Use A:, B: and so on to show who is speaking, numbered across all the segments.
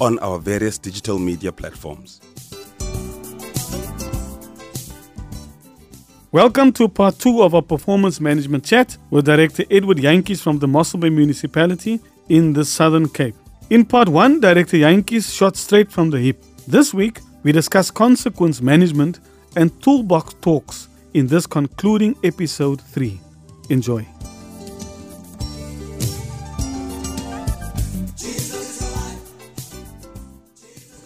A: on our various digital media platforms.
B: Welcome to part two of our performance management chat with Director Edward Jantjies from the Mossel Bay Municipality in the Southern Cape. In part one, Director Jantjies shot straight from the hip. This week, we discuss consequence management and toolbox talks in this concluding episode 3. Enjoy.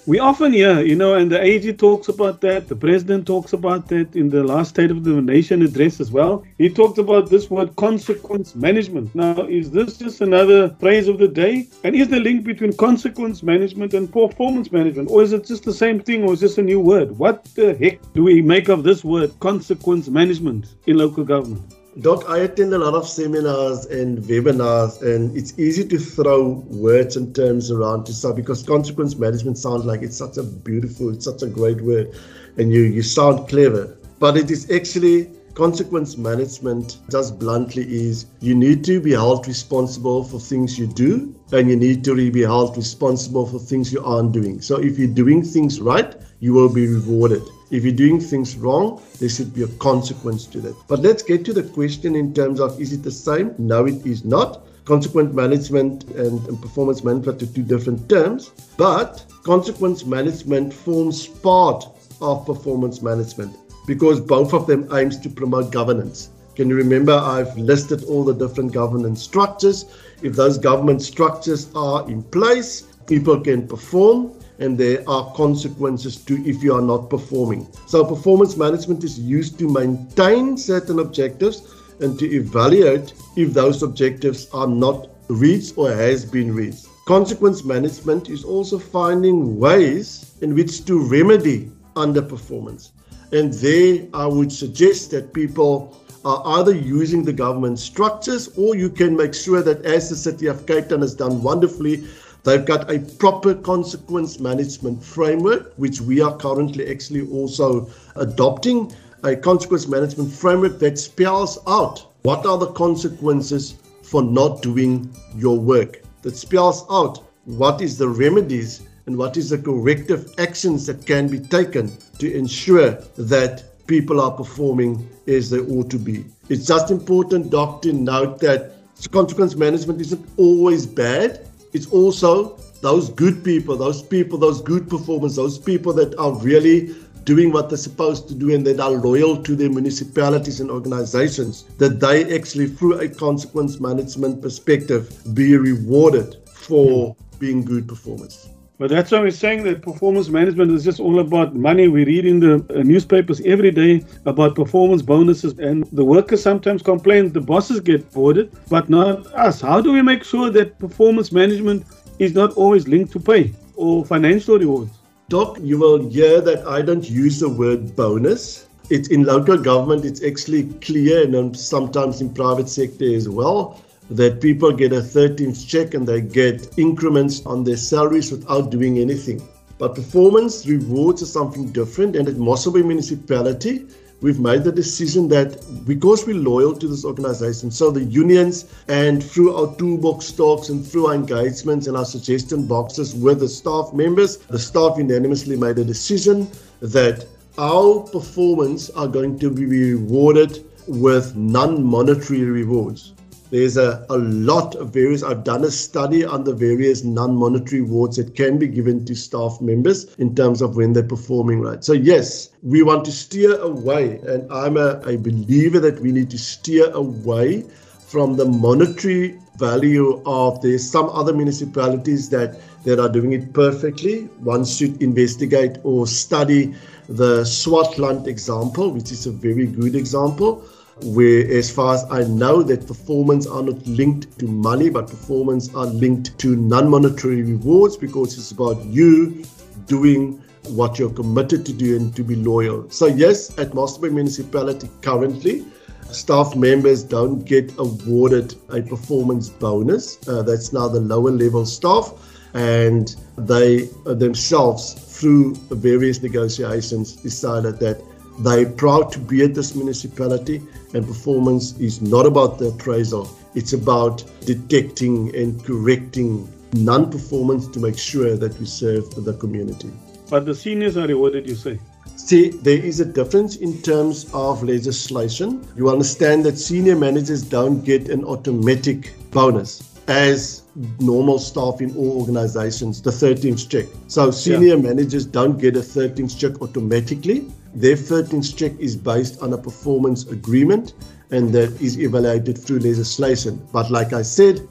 B: We often hear, you know, and the AG talks about that, the president talks about that in the last State of the Nation address as well. He talked about this word consequence management. Now, is this just another phrase of the day? And is the link between consequence management and performance management? Or is it just the same thing or is this a new word? What the heck do we make of this word consequence management in local government?
C: Doc, I attend a lot of seminars and webinars, and it's easy to throw words and terms around to some because consequence management sounds like it's such a beautiful, it's such a great word, and you you sound clever. But it is actually consequence management, just bluntly, is you need to be held responsible for things you do, and you need to be held responsible for things you aren't doing. So if you're doing things right, you will be rewarded. If you're doing things wrong, there should be a consequence to that. But let's get to the question in terms of is it the same? No, it is not. Consequence management and, and performance management are two different terms, but consequence management forms part of performance management because both of them aims to promote governance. Can you remember I've listed all the different governance structures? If those government structures are in place, people can perform and there are consequences to if you are not performing. So performance management is used to maintain certain objectives and to evaluate if those objectives are not reached or has been reached. Consequence management is also finding ways in which to remedy underperformance. And there I would suggest that people are either using the government structures or you can make sure that as the city of Cape Town has done wonderfully They've got a proper consequence management framework, which we are currently actually also adopting a consequence management framework that spells out what are the consequences for not doing your work, that spells out what is the remedies and what is the corrective actions that can be taken to ensure that people are performing as they ought to be. It's just important, Doc, to note that consequence management isn't always bad it's also those good people, those people, those good performers, those people that are really doing what they're supposed to do and that are loyal to their municipalities and organizations, that they actually, through a consequence management perspective, be rewarded for being good performers.
B: But that's why we're saying that performance management is just all about money. We read in the uh, newspapers every day about performance bonuses, and the workers sometimes complain the bosses get voted, but not us. How do we make sure that performance management is not always linked to pay or financial rewards?
C: Doc, you will hear that I don't use the word bonus. It's in local government, it's actually clear, and sometimes in private sector as well that people get a 13th check and they get increments on their salaries without doing anything. But performance rewards are something different. And at Mossel Bay Municipality, we've made the decision that because we're loyal to this organization, so the unions and through our toolbox talks and through our engagements and our suggestion boxes with the staff members, the staff unanimously made a decision that our performance are going to be rewarded with non-monetary rewards. There's a, a lot of various, I've done a study on the various non monetary awards that can be given to staff members in terms of when they're performing right. So, yes, we want to steer away, and I'm a, a believer that we need to steer away from the monetary value of there's some other municipalities that that are doing it perfectly one should investigate or study the swartland example which is a very good example where as far as I know that performance are not linked to money but performance are linked to non-monetary rewards because it's about you doing what you're committed to do and to be loyal. So, yes, at Mossel Bay Municipality currently, staff members don't get awarded a performance bonus. Uh, that's now the lower level staff, and they uh, themselves, through various negotiations, decided that they're proud to be at this municipality, and performance is not about the appraisal, it's about detecting and correcting non performance to make sure that we serve the community.
B: But the seniors are rewarded, you say?
C: See, there is a difference in terms of legislation. You understand that senior managers don't get an automatic bonus as normal staff in all organizations, the 13th check. So senior yeah. managers don't get a 13th check automatically. Their 13th check is based on a performance agreement and that is evaluated through legislation. But like I said,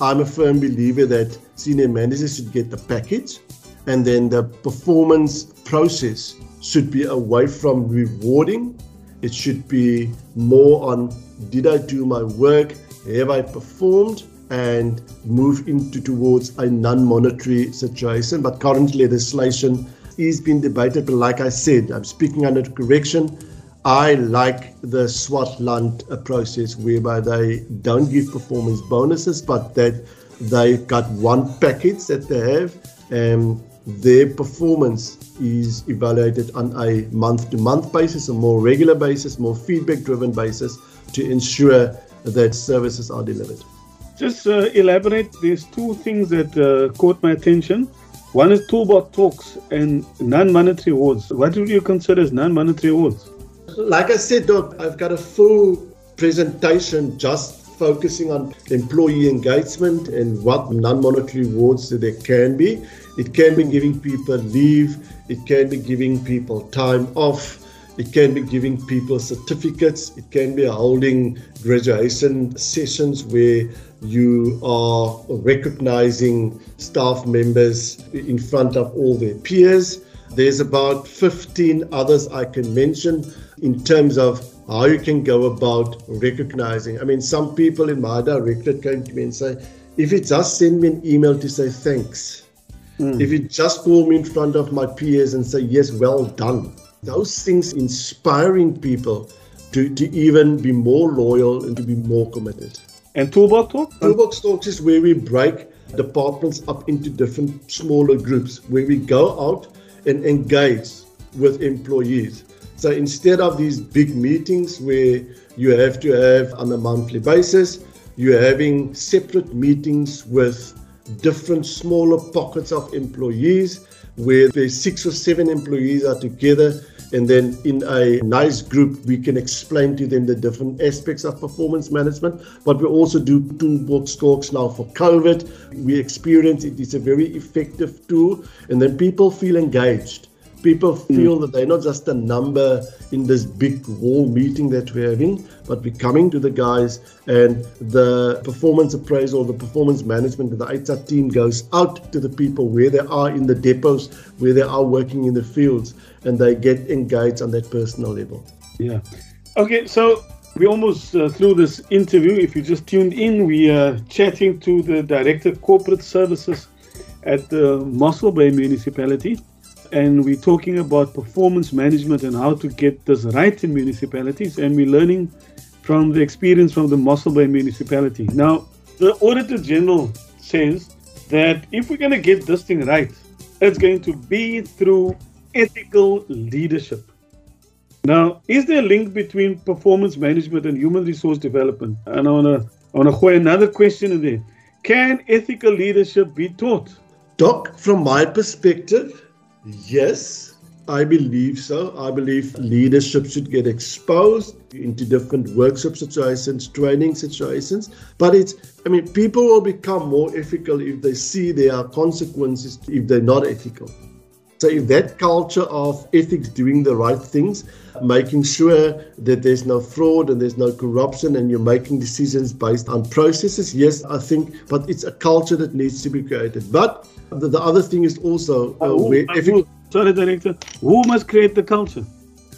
C: I'm a firm believer that senior managers should get the package and then the performance process should be away from rewarding. It should be more on did I do my work? Have I performed? And move into towards a non-monetary situation. But currently legislation is being debated. But like I said, I'm speaking under correction. I like the Swartland process whereby they don't give performance bonuses, but that they got one package that they have. and their performance is evaluated on a month to month basis, a more regular basis, more feedback driven basis to ensure that services are delivered.
B: Just uh, elaborate, there's two things that uh, caught my attention. One is toolbox talks and non monetary awards. What would you consider as non monetary awards?
C: Like I said, Doc, I've got a full presentation just focusing on employee engagement and what non monetary awards there can be. It can be giving people leave, it can be giving people time off, it can be giving people certificates, it can be holding graduation sessions where you are recognizing staff members in front of all their peers. There's about 15 others I can mention in terms of how you can go about recognizing. I mean, some people in my directorate came to me and say, if you just send me an email to say thanks, Mm. If you just call me in front of my peers and say, yes, well done, those things inspiring people to, to even be more loyal and to be more committed.
B: And Toolbox Talk?
C: Toolbox Talks is where we break departments up into different smaller groups, where we go out and engage with employees. So instead of these big meetings where you have to have on a monthly basis, you're having separate meetings with different smaller pockets of employees where the six or seven employees are together and then in a nice group we can explain to them the different aspects of performance management. But we also do toolbox talks now for covid. We experience it. Is a very effective tool. And then people feel engaged people hmm. feel mm. that they're not just a number in this big wall meeting that we're having, but we're coming to the guys and the performance appraisal, the performance management, the HR team goes out to the people where they are in the depots, where they are working in the fields, and they get engaged on that personal level.
B: Yeah. Okay, so we almost uh, through this interview. If you just tuned in, we are chatting to the Director of Corporate Services at the Mossel Bay Municipality and we're talking about performance management and how to get this right in municipalities. And we're learning from the experience from the Mossel Bay municipality. Now, the Auditor General says that if we're going to get this thing right, it's going to be through ethical leadership. Now, is there a link between performance management and human resource development? And I want to want to another question in there. Can ethical leadership be taught?
C: Doc, from my perspective, Yes, I believe so. I believe leadership should get exposed into different workshop situations, training situations. But it's, I mean, people will become more ethical if they see there are consequences if they're not ethical. So if that culture of ethics, doing the right things, making sure that there's no fraud and there's no corruption and you're making decisions based on processes, yes, I think, but it's a culture that needs to be created. But the, the other thing is also uh,
B: who, where, who, sorry, director, who must create the culture?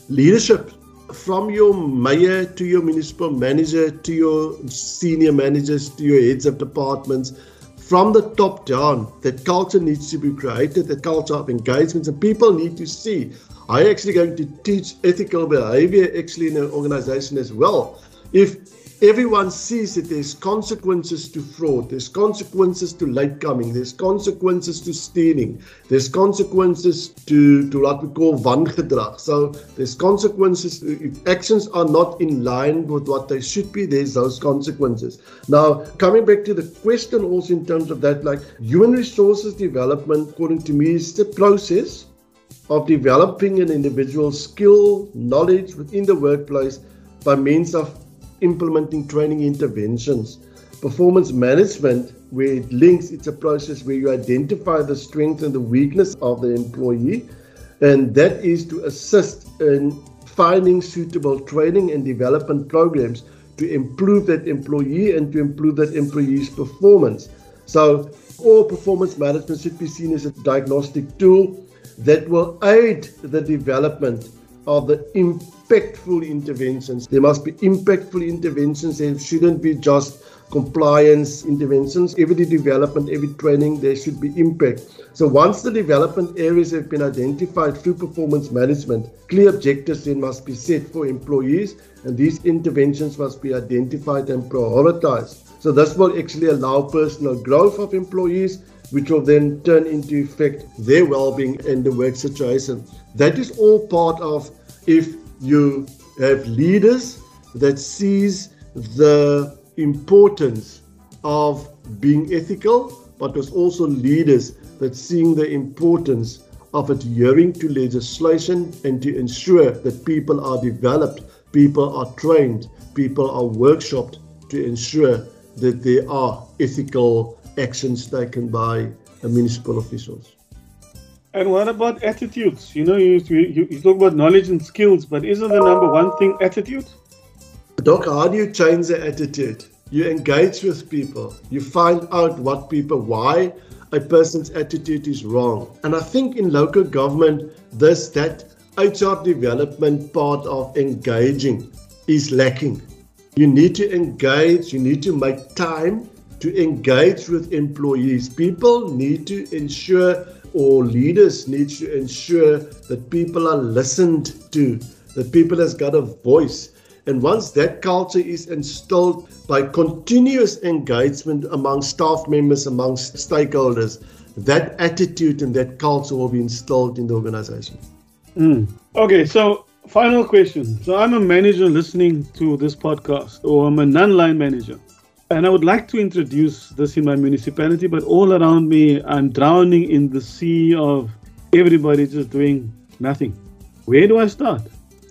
C: Leadership. From your mayor to your municipal manager to your senior managers to your heads of departments, from the top down, that culture needs to be created, that culture of engagements, and people need to see. I actually going to teach ethical behavior actually in an organization as well. If everyone sees that there's consequences to fraud, there's consequences to late coming, there's consequences to stealing, there's consequences to, to what we call wangedrag. So there's consequences if actions are not in line with what they should be, there's those consequences. Now, coming back to the question also in terms of that, like human resources development, according to me, is the process of developing an individual's skill, knowledge within the workplace by means of implementing training interventions. Performance management, where it links, it's a process where you identify the strength and the weakness of the employee, and that is to assist in finding suitable training and development programs to improve that employee and to improve that employee's performance. So, all performance management should be seen as a diagnostic tool that will aid the development of the impactful interventions. There must be impactful interventions. There shouldn't be just compliance interventions. Every development, every training, there should be impact. So once the development areas have been identified through performance management, clear objectives then must be set for employees, and these interventions must be identified and prioritized. So this will actually allow personal growth of employees, which will then turn into effect their well-being and the work situation. That is all part of if you have leaders that sees the importance of being ethical, but there's also leaders that seeing the importance of adhering to legislation and to ensure that people are developed, people are trained, people are workshopped to ensure that there are ethical actions taken by municipal officials.
B: And what about attitudes? You know, you, you, you talk about knowledge and skills, but isn't the number one thing attitude?
C: Doc, how do you change the attitude? You engage with people. You find out what people, why a person's attitude is wrong. And I think in local government, this, that HR development part of engaging is lacking. You need to engage, you need to make time to engage with employees. People need to ensure or leaders need to ensure that people are listened to, that people has got a voice. And once that culture is instilled by continuous engagement among staff members, amongst stakeholders, that attitude and that culture will be installed in the organization.
B: Mm. Okay, so final question. So I'm a manager listening to this podcast, or I'm a non-line manager. And I would like to introduce this in my municipality, but all around me, I'm drowning in the sea of everybody just doing nothing. Where do I start?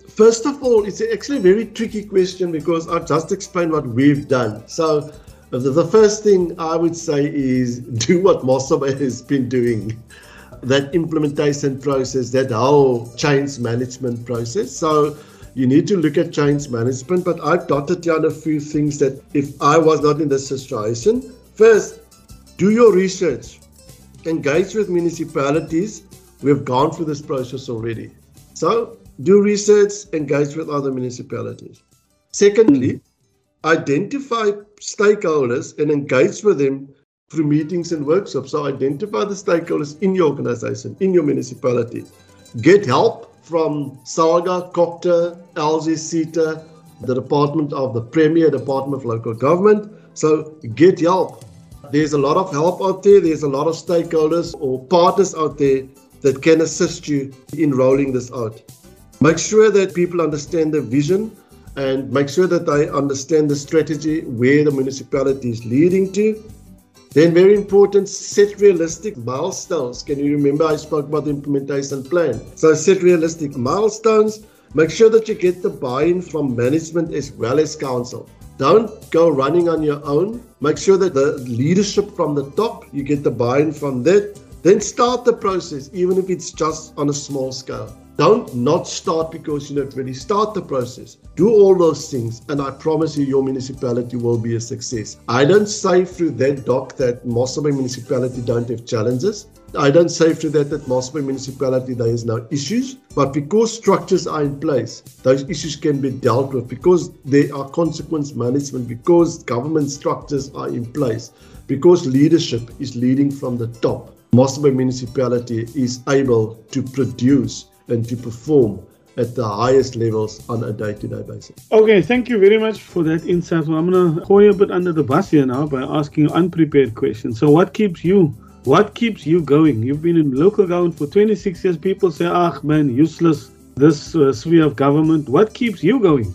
C: First of all, it's actually a very tricky question because I've just explained what we've done. So, uh, the first thing I would say is do what Mossel Bay has been doing that implementation process, that whole change management process. So, you need to look at change management. But I've dotted down a few things that if I was not in this situation, first, do your research, engage with municipalities. We've gone through this process already. So do research, engage with other municipalities. Secondly, identify stakeholders and engage with them through meetings and workshops. So identify the stakeholders in your organization, in your municipality. Get help from SALGA, COGTA, LGSETA, the Department of the Premier, Department of Local Government. So get help. There's a lot of help out there. There's a lot of stakeholders or partners out there that can assist you in rolling this out. Make sure that people understand the vision and make sure that they understand the strategy where the municipality is leading to then, very important, set realistic milestones. Can you remember I spoke about the implementation plan? So, set realistic milestones. Make sure that you get the buy in from management as well as council. Don't go running on your own. Make sure that the leadership from the top, you get the buy in from that. Then start the process, even if it's just on a small scale. Don't not start because you're not ready. Start the process. Do all those things, and I promise you, your municipality will be a success. I don't say through that doc that Mossel Bay municipality don't have challenges. I don't say through that that Mossel Bay municipality there is no issues, but because structures are in place, those issues can be dealt with because there are consequence management, because government structures are in place. because leadership is leading from the top, Mossel municipality is able to produce and to perform at the highest levels on a day-to-day basis.
B: Okay, thank you very much for that insight. Well, I'm going to throw you a bit under the bus here now by asking unprepared questions. So, what keeps you? What keeps you going? You've been in local government for 26 years. People say, "Ah, man, useless." This uh, sphere of government. What keeps you going?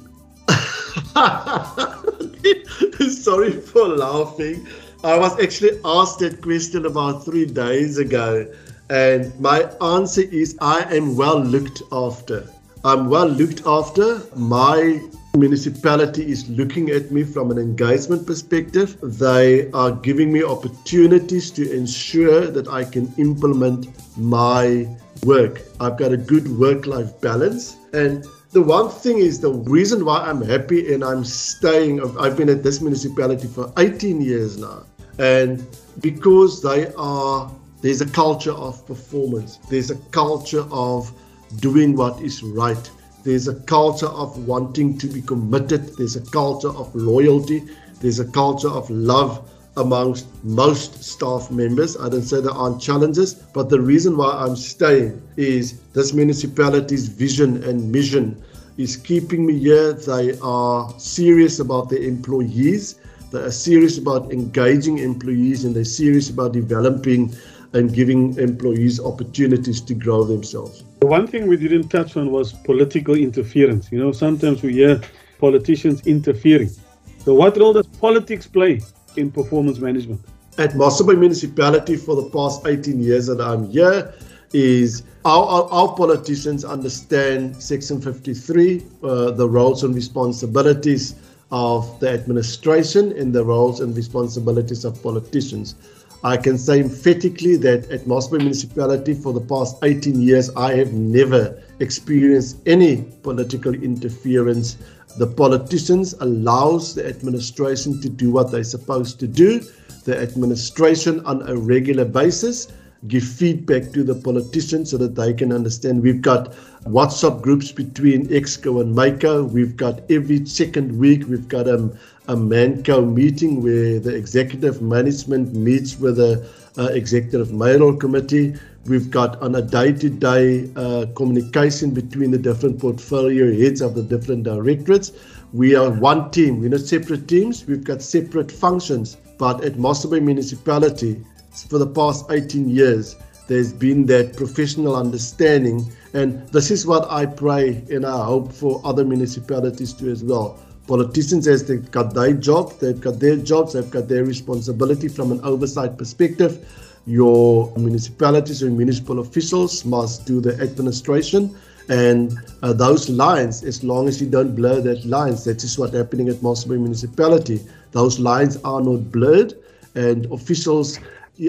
C: Sorry for laughing. I was actually asked that question about three days ago, and my answer is I am well looked after. I'm well looked after. My municipality is looking at me from an engagement perspective. They are giving me opportunities to ensure that I can implement my work. I've got a good work life balance. And the one thing is the reason why I'm happy and I'm staying, I've been at this municipality for 18 years now. And because they are, there's a culture of performance, there's a culture of doing what is right. There's a culture of wanting to be committed. There's a culture of loyalty. There's a culture of love amongst most staff members. I don't say there aren't challenges, but the reason why I'm staying is this municipality's vision and mission is keeping me here. They are serious about their employees. They are serious about engaging employees and they're serious about developing and giving employees opportunities to grow themselves.
B: The one thing we didn't touch on was political interference. You know, sometimes we hear politicians interfering. So, what role does politics play in performance management?
C: At Mossel Municipality for the past 18 years that I'm here, is our, our, our politicians understand Section 53, uh, the roles and responsibilities of the administration, and the roles and responsibilities of politicians. I can say emphatically that at Mossel Municipality for the past 18 years, I have never experienced any political interference. The politicians allows the administration to do what they're supposed to do. The administration on a regular basis give feedback to the politicians so that they can understand. We've got WhatsApp groups between Exco and Mayco. We've got every second week, we've got um, a Manco meeting where the executive management meets with the uh, executive mayoral committee. We've got on a day-to-day uh, communication between the different portfolio heads of the different directorates. We are one team. We're not separate teams. We've got separate functions. But at Mossel Bay Municipality, for the past 18 years, there's been that professional understanding. And this is what I pray and I hope for other municipalities too as well. Politicians, as they've got their job, they've got their jobs, they've got their responsibility from an oversight perspective. Your municipalities and municipal officials must do the administration. And uh, those lines, as long as you don't blur that lines, that is what's happening at Bay Municipality. Those lines are not blurred, and officials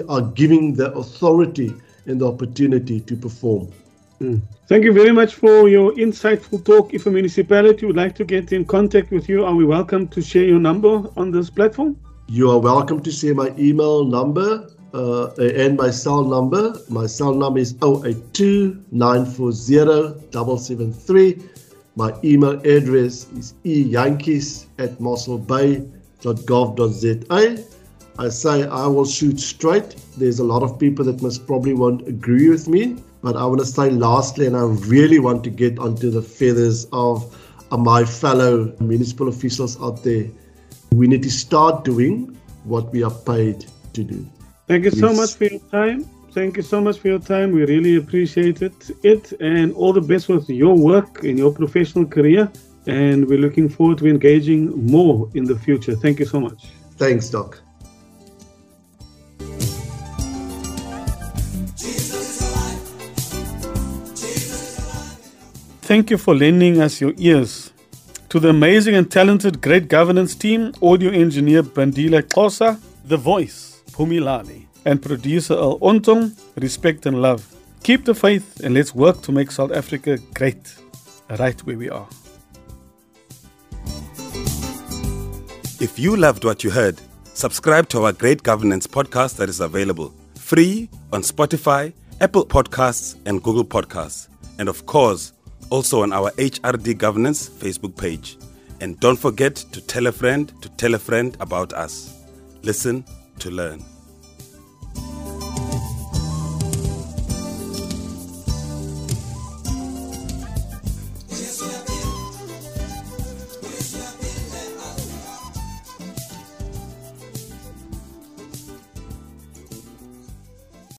C: are giving the authority and the opportunity to perform.
B: Mm. Thank you very much for your insightful talk. If a municipality would like to get in contact with you, are we welcome to share your number on this platform?
C: You are welcome to share my email number uh, and my cell number. My cell number is 082 940 My email address is ejantjies at mosselbay.gov.za. I say I will shoot straight. There's a lot of people that must probably won't agree with me, but I want to say lastly, and I really want to get onto the feathers of uh, my fellow municipal officials out there. We need to start doing what we are paid to do.
B: Thank you so much for your time. Thank you so much for your time. We really appreciate it. It and all the best with your work in your professional career. And we're looking forward to engaging more in the future. Thank you so much.
C: Thanks, Doc.
B: Thank you for lending us your ears. To the amazing and talented Great Governance team, audio engineer Bandila Kosa, the voice, Pumilali, and producer Al Ontong, respect and love. Keep the faith and let's work to make South Africa great, right where we are.
A: If you loved what you heard, subscribe to our Great Governance podcast that is available free on Spotify, Apple Podcasts, and Google Podcasts. And of course, also on our HRD Governance Facebook page. And don't forget to tell a friend to tell a friend about us. Listen to learn.